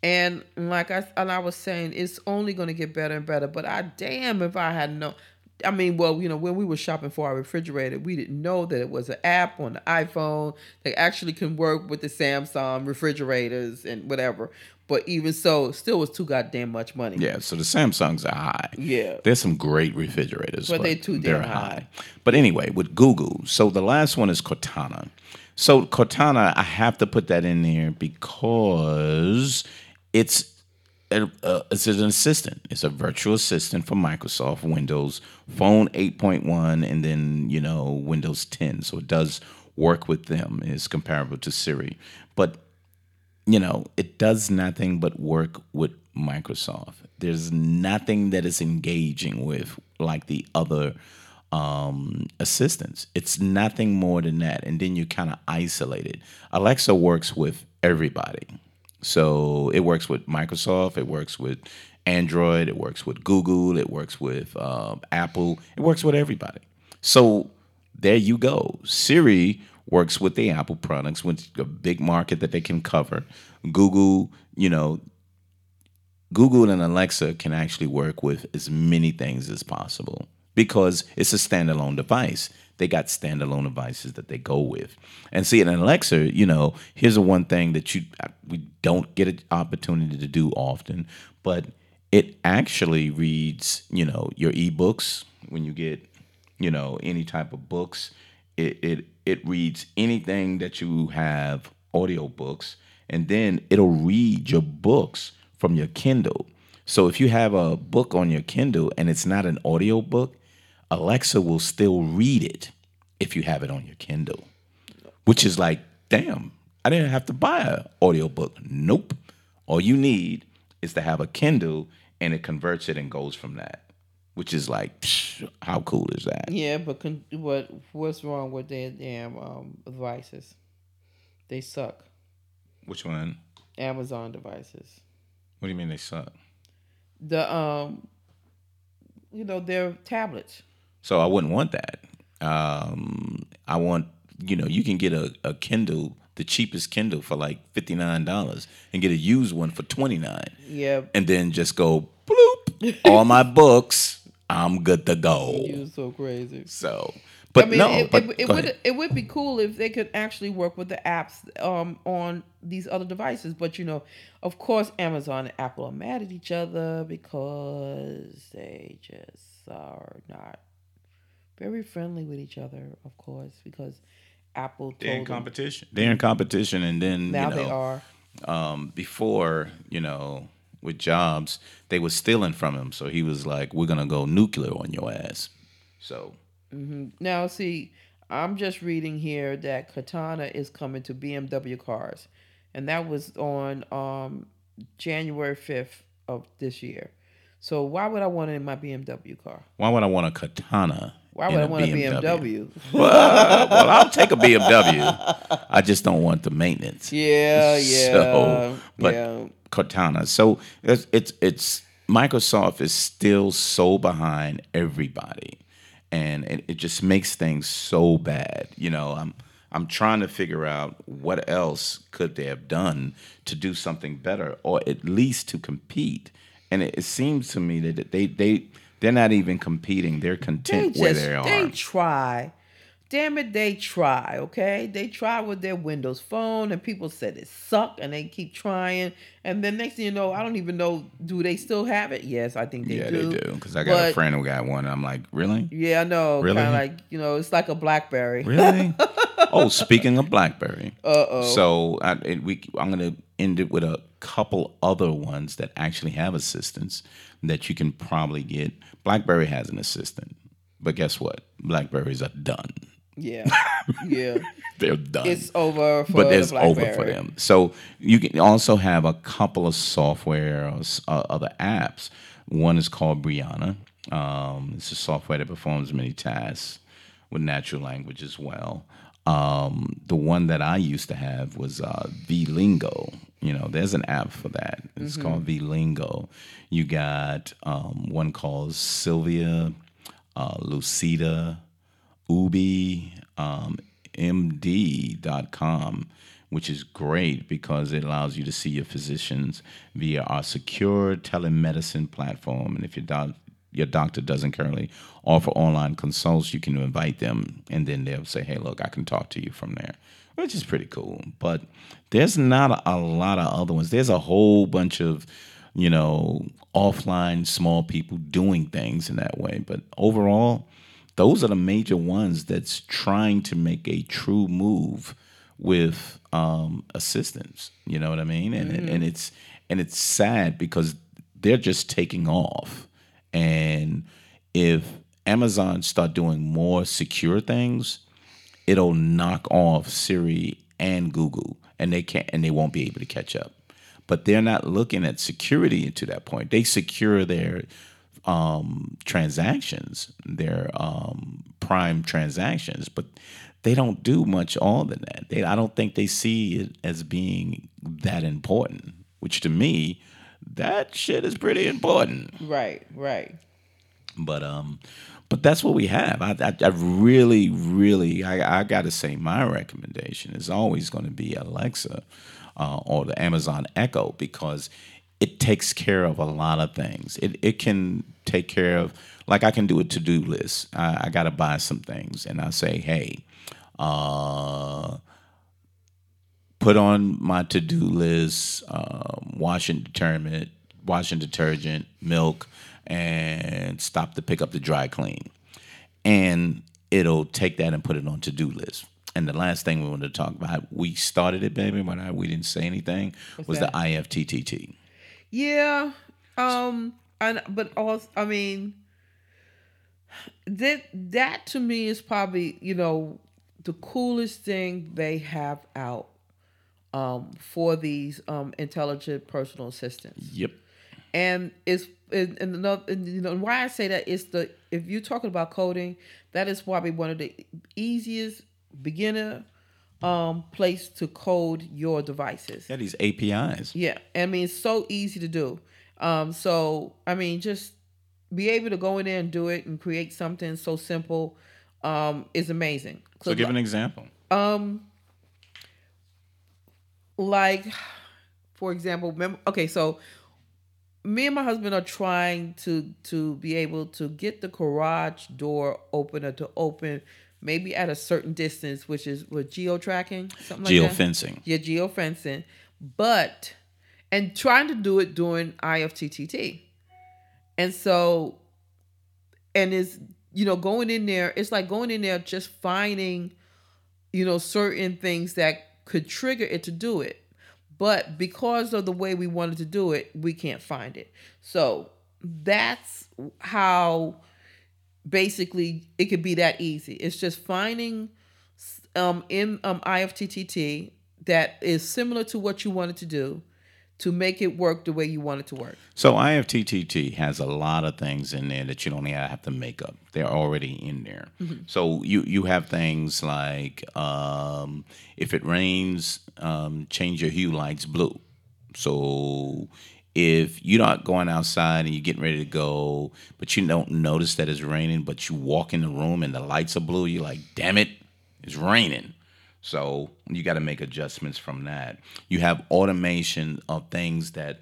and like i and i was saying it's only going to get better and better but i damn if i had known i mean well you know when we were shopping for our refrigerator we didn't know that it was an app on the iphone that actually can work with the samsung refrigerators and whatever but even so still was too goddamn much money Yeah. So the Samsungs are high. Yeah. There's some great refrigerators, But but, they too they're damn high. But anyway, with Google, so the last one is Cortana. So Cortana, I have to put that in there because it's uh, it's an assistant. It's a virtual assistant for Microsoft Windows Phone 8.1 and then, you know, Windows 10. So it does work with them. It's comparable to Siri. But you know, it does nothing but work with Microsoft. There's nothing that is engaging with like the other um, assistants. It's nothing more than that. And then you kind of isolate it. Alexa works with everybody. So it works with Microsoft, it works with Android, it works with Google, it works with um, Apple, it works with everybody. So there you go. Siri works with the Apple products, which is a big market that they can cover. Google, you know, Google and Alexa can actually work with as many things as possible because it's a standalone device. They got standalone devices that they go with. And see, in Alexa, you know, here's the one thing that you uh, we don't get an opportunity to do often, but it actually reads, you know, your ebooks when you get, you know, any type of books. It it it reads anything that you have audio books, and then it'll read your books from your Kindle. So if you have a book on your Kindle and it's not an audio book, Alexa will still read it if you have it on your Kindle. Which is like, damn, I didn't have to buy an audiobook. Nope. All you need is to have a Kindle and it converts it and goes from that. Which is like, psh, how cool is that? yeah but con- what what's wrong with their damn um devices they suck Which one? amazon devices What do you mean they suck? the um you know their tablets So I wouldn't want that. Um, I want, you know, you can get a, a Kindle, the cheapest Kindle for like fifty nine dollars, and get a used one for twenty nine, yeah and then just go bloop, all my books, I'm good to go. you so crazy So, but I mean, no, it, but it, it would ahead. it would be cool if they could actually work with the apps um, on these other devices. But you know, of course, Amazon and Apple are mad at each other because they just are not very friendly with each other. Of course, because Apple They're in told them competition. They're in competition, and then now you know, they are. um, before, you know, with Jobs, they were stealing from him. So he was like, "We're gonna go nuclear on your ass." So Now, see, I'm just reading here that Katana is coming to BMW cars, and that was on um, January 5th of this year. So why would I want it in my BMW car? why would I want a katana? Why would I want a BMW? well, well, I'll take a BMW. I just don't want the maintenance. Yeah, yeah, So, but yeah. Cortana. So it's, it's it's Microsoft is still so behind everybody, and it, it just makes things so bad. You know, I'm I'm trying to figure out what else could they have done to do something better, or at least to compete. And it, it seems to me that they they they're not even competing. They're They content just where they are. they try. Damn it, they try, okay? They try with their Windows phone and people said it sucked and they keep trying. And then next thing you know, I don't even know, do they still have it? Yes, I think they yeah, do. they do. Because I got a friend who got one. And I'm like, really? Yeah, I know. Really? Kind of like, you know, it's like a Blackberry. Really? oh, speaking of BlackBerry. Uh-oh. So I, it, we, I'm gonna end it with a couple other ones that actually have assistants that you can probably get. BlackBerry has an assistant, but guess what? Blackberries are done. Yeah, yeah. They're done. It's over. For but it's over for them. So you can also have a couple of software or uh, other apps. One is called Braina. Um, it's a software that performs many tasks with natural language as well. Um, the one that I used to have was uh, Vlingo. You know, there's an app for that. It's called Vlingo. You got um, one called Sylvia, uh, Lucida, Ubi, um, MD.com, which is great because it allows you to see your physicians via our secure telemedicine platform. And if your, doc- your doctor doesn't currently offer online consults, you can invite them and then they'll say, hey, look, I can talk to you from there, which is pretty cool. But there's not a, lot of other ones. There's a whole bunch of you know, offline small people doing things in that way. But overall, those are the major ones that's trying to make a true move with um, assistance. You know what I mean? And and it's and it's sad because they're just taking off. And if Amazon start doing more secure things, it'll knock off Siri and Google, and they can't and they won't be able to catch up. But they're not looking at security to that point. They secure their um, transactions, their um, prime transactions, but they don't do much all than that. They, I don't think they see it as being that important. Which to me, that shit is pretty important Right, right. but um but that's what we have. I i, I really really i, I gotta say my recommendation is always going to be alexa uh, or the amazon echo because it takes care of a lot of things. It, it can take care of like i can do a to-do list. I, I gotta buy some things and i say hey uh put on my to-do list um, washing detergent washing detergent milk and stop to pick up the dry clean and it'll take that and put it on to-do list and the last thing we wanted to talk about we started it baby but I, we didn't say anything was that? the ifttt Yeah. Um and but also I mean that that to me is probably, you know, the coolest thing they have out um for these um intelligent personal assistants. yep and it's and, and, another, and you know why I say that is the if you're talking about coding, that is probably one of the easiest beginner um place to code your devices. yeah these apis Yeah, I mean it's so easy to do. Um, so I mean just be able to go in there and do it and create something so simple um is amazing. so give an example Um, like, for example, remember, okay, so me and my husband are trying to to be able to get the garage door opener to open maybe at a certain distance, which is with geo tracking, something like that. geofencing Yeah, geo fencing, but and trying to do it during IFTTT, and so, and is you know going in there. It's like going in there just finding, you know, certain things that could trigger it to do it, but because of the way we wanted to do it, we can't find it. So that's how basically it could be that easy. It's just finding um in um IFTTT that is similar to what you wanted to do to make it work the way you want it to work. So IFTTT has a lot of things in there that you don't have to make up. They're already in there. So you you have things like um, if it rains, um, change your hue lights blue. So if you're not going outside and you're getting ready to go, but you don't notice that it's raining, but you walk in the room and the lights are blue, you're like, damn it, it's raining. So you got to make adjustments from that. You have automation of things that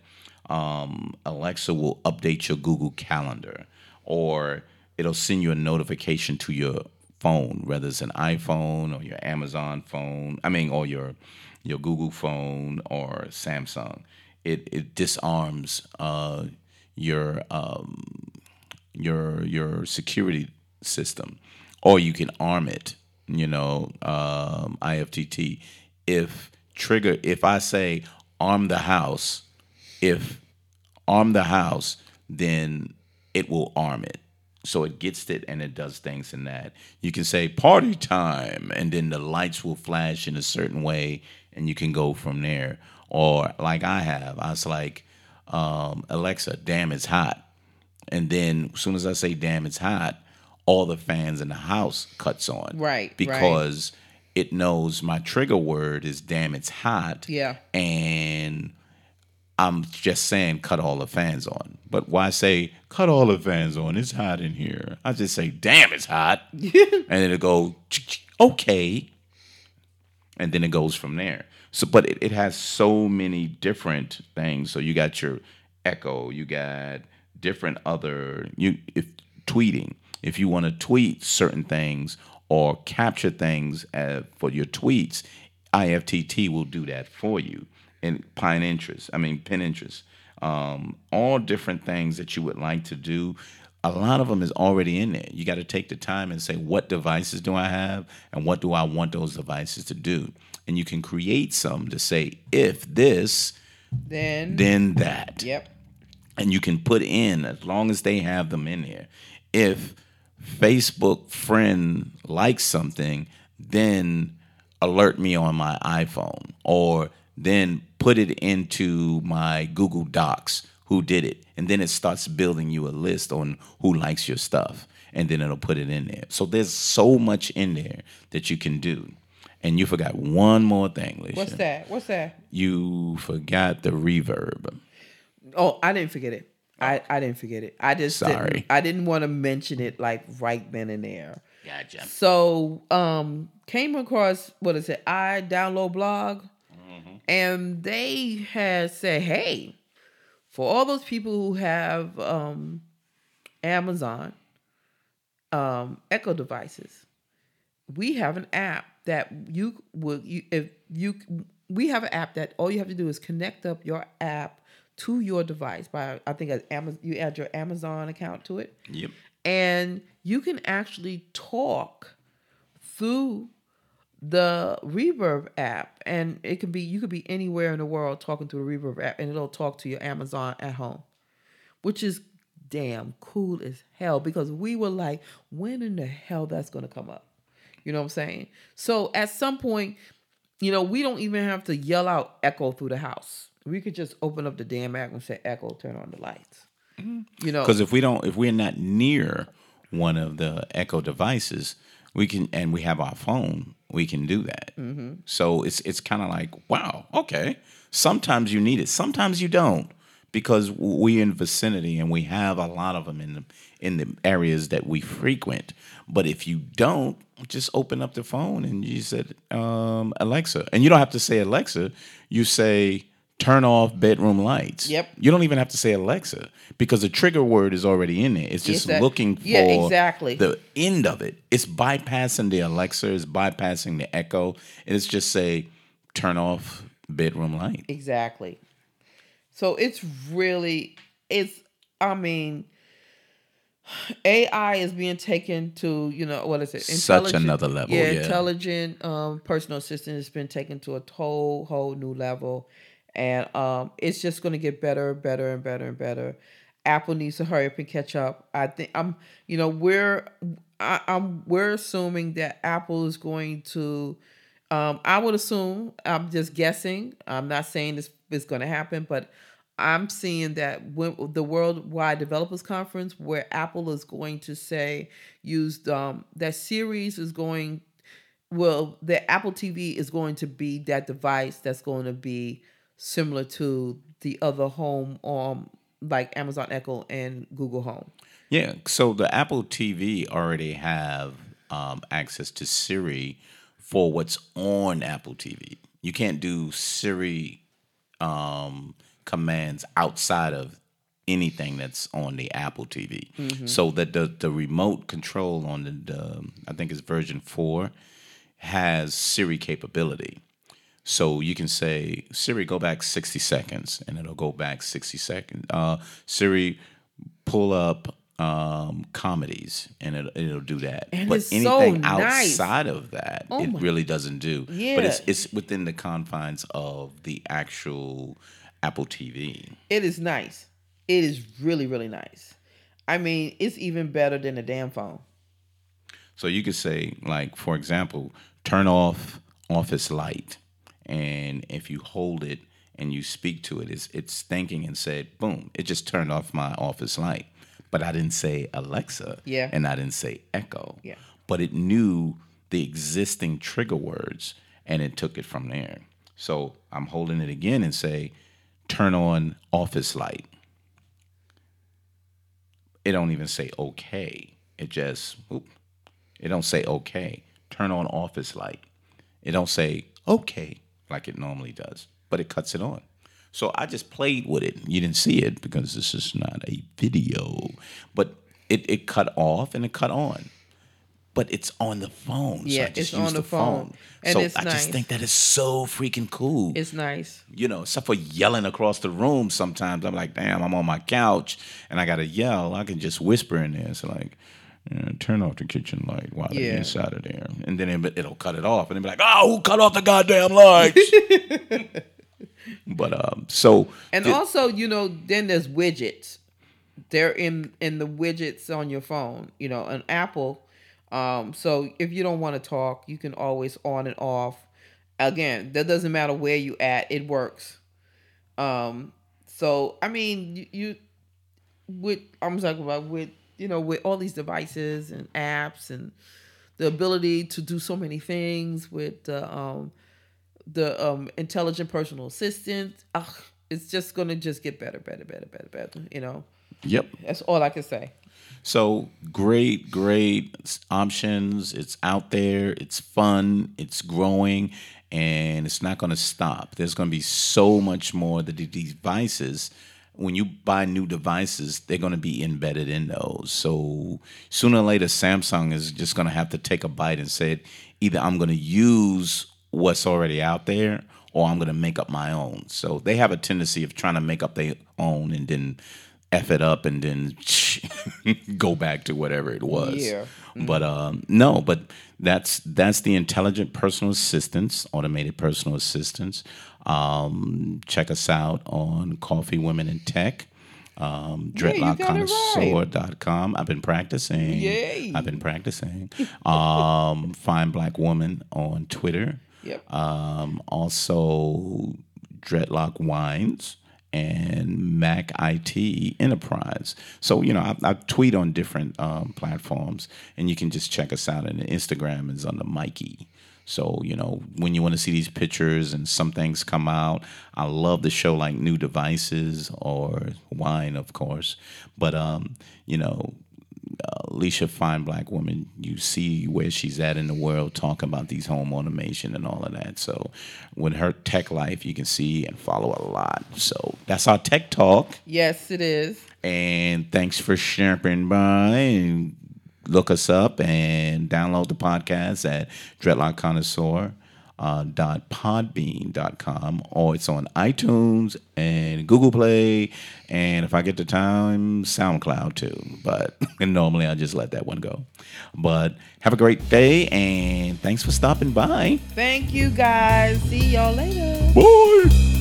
um, Alexa will update your Google Calendar, or it'll send you a notification to your phone, whether it's an iPhone or your Amazon phone. I mean, or your your Google phone or Samsung. It it disarms uh, your um, your your security system, or you can arm it. You know, um, IFTT. If trigger, if I say arm the house. If arm the house, then it will arm it. So it gets it and it does things in that. You can say party time, and then the lights will flash in a certain way, and you can go from there. Or like I have, I was like, um, Alexa, damn, it's hot. And then as soon as I say damn, it's hot, all the fans in the house cuts on. Right, right. Because it knows my trigger word is damn, it's hot. Yeah. And I'm just saying cut all the fans on. But why say cut all the fans on? It's hot in here. I just say, damn, it's hot. and then it go, okay. And then it goes from there. So but it, it has so many different things. So you got your echo, you got different other you if tweeting. If you want to tweet certain things or capture things uh, for your tweets, IFTT will do that for you. And Pine Interest, I mean Pinterest, um, all different things that you would like to do. A lot of them is already in there. You got to take the time and say, what devices do I have, and what do I want those devices to do? And you can create some to say, if this, Then. then that Yep. and you can put in as long as they have them in here. If Facebook friend likes something, then alert me on my iPhone or then put it into my Google Docs who did it and then it starts building you a list on who likes your stuff and then it'll put it in there. So there's so much in there that you can do. And you forgot one more thing, Lisha. What's that? What's that? You forgot the reverb. Oh, I didn't forget it. I, I didn't forget it. I just Sorry. Didn't, I didn't want to mention it like right then and there. Gotcha. So um came across what is it? iDownloadBlog, Mm-hmm. and they had said, hey, for all those people who have um Amazon um Echo devices, we have an app that you would you if you we have an app that all you have to do is connect up your app to your device by I think Amazon you add your Amazon account to it. Yep. and you can actually talk through the reverb app. And it can be you could be anywhere in the world talking through the reverb app and it'll talk to your amazon at home which is damn cool as hell because we were like when in the hell that's to come up? You know what i'm saying? So at some point you know we don't even have to yell out echo through the house we could just open up the damn app and say echo turn on the lights you know Because if we don't, if we're not near one of the Echo devices, we can, and we have our phone, we can do that. So it's it's kind of like, wow, okay. Sometimes you need it, sometimes you don't, because we're in vicinity and we have a lot of them in the in the areas that we frequent. But if you don't, just open up the phone and you said um, Alexa, and you don't have to say Alexa. You say turn off bedroom lights. Yep. You don't even have to say Alexa because the trigger word is already in there. It's just that- looking for yeah, exactly. the end of it. It's bypassing the Alexa, it's bypassing the Echo. And it's just say turn off bedroom light. Exactly. So it's really it's I mean AI is being taken to, you know, what is it? Such another level, yeah. intelligent um personal assistant has been taken to a whole whole new level. And um it's just gonna get better, and better and better and better. Apple needs to hurry up and catch up. I think I'm you know, we're I, I'm we're assuming that Apple is going to um, I would assume, I'm just guessing. I'm not saying this is going to happen, but I'm seeing that when the Worldwide Developers Conference, where Apple is going to say, used um, that series is going, well, the Apple TV is going to be that device that's going to be similar to the other home, um, like Amazon Echo and Google Home. Yeah. So the Apple TV already have um, access to Siri for what's on Apple TV. You can't do Siri um, commands outside of anything that's on the Apple TV. So that the the remote control on the, the I think it's version four has Siri capability. So you can say, Siri, go back 60 seconds, and it'll go back 60 seconds. Uh, Siri, pull up um, comedies, and it, it'll do that. And but it's so anything nice. outside of that, Oh it really doesn't do. But Yeah. it's it's within the confines of the actual Apple TV. It is nice. It is really, really nice. I mean, it's even better than a damn phone. So you could say, like, for example, turn off Office Light, and if you hold it and you speak to it, it's it's thinking and said, boom, it just turned off my Office Light. But I didn't say Alexa, Yeah. and I didn't say Echo, Yeah. But it knew the existing trigger words, and it took it from there. So I'm holding it again and say, turn on Office Light. It don't even say okay. It just oop, it don't say okay. Turn on office light. It don't say okay like it normally does, but it cuts it on. So I just played with it. You didn't see it because this is not a video, but it, it cut off and it cut on. But it's on the phone. so Yeah, I just it's on the phone. And so I nice. just think that is so freaking cool It's nice. you know, except for yelling across the room sometimes. I'm like, damn, I'm on my couch and I gotta yell. I can just whisper in there. So like, yeah, turn off the kitchen light while they're inside of there. And then it, it'll cut it off. And they'll be like, oh, who cut off the goddamn lights? but um, so And the- also, you know, then there's widgets. They're in in the widgets on your phone. You know, an Apple. Um, so if you don't want to talk, you can always on and off. Again, that doesn't matter where you at. It works. Um, so I mean, you, you with I'm talking about with you know with all these devices and apps and the ability to do so many things with the um the um intelligent personal assistant. Ugh, it's just gonna just get better, better, better, better, better. You know, yep. that's all I can say. So great, great options. It's out there. It's fun. It's growing, and it's not going to stop. There's going to be so much more that the devices. When you buy new devices, they're going to be embedded in those. So sooner or later, Samsung is just going to have to take a bite and say, either I'm going to use what's already out there, or I'm going to make up my own. So they have a tendency of trying to make up their own and then f it up and then go back to whatever it was. Yeah. But um, no, but that's that's the intelligent personal assistance, automated personal assistance. Um, check us out on Coffee Women in Tech. Um, you right. I've been practicing. Yay. I've been practicing. Um, Fine Black Woman on Twitter. Yep. Um, also, Dreadlock Wines and Mac IT Enterprise. So, you know, I, I tweet on different um, platforms, and you can just check us out. And Instagram is under Mikey. So, you know, when you want to see these pictures and some things come out, I love the show like New Devices or Wine, of course. But, um, you know, Alicia Fine Black Woman, you see where she's at in the world talking about these home automation and all of that. So, with her tech life, you can see and follow a lot. So, that's our tech talk. Yes, it is. And thanks for stopping by and look us up and download the podcast at Dreadlock Connoisseur. Uh, dot podbean.com or it's on iTunes and Google Play and if I get the time SoundCloud too but normally I just let that one go but have a great day and thanks for stopping by Thank you guys. See y'all later. bye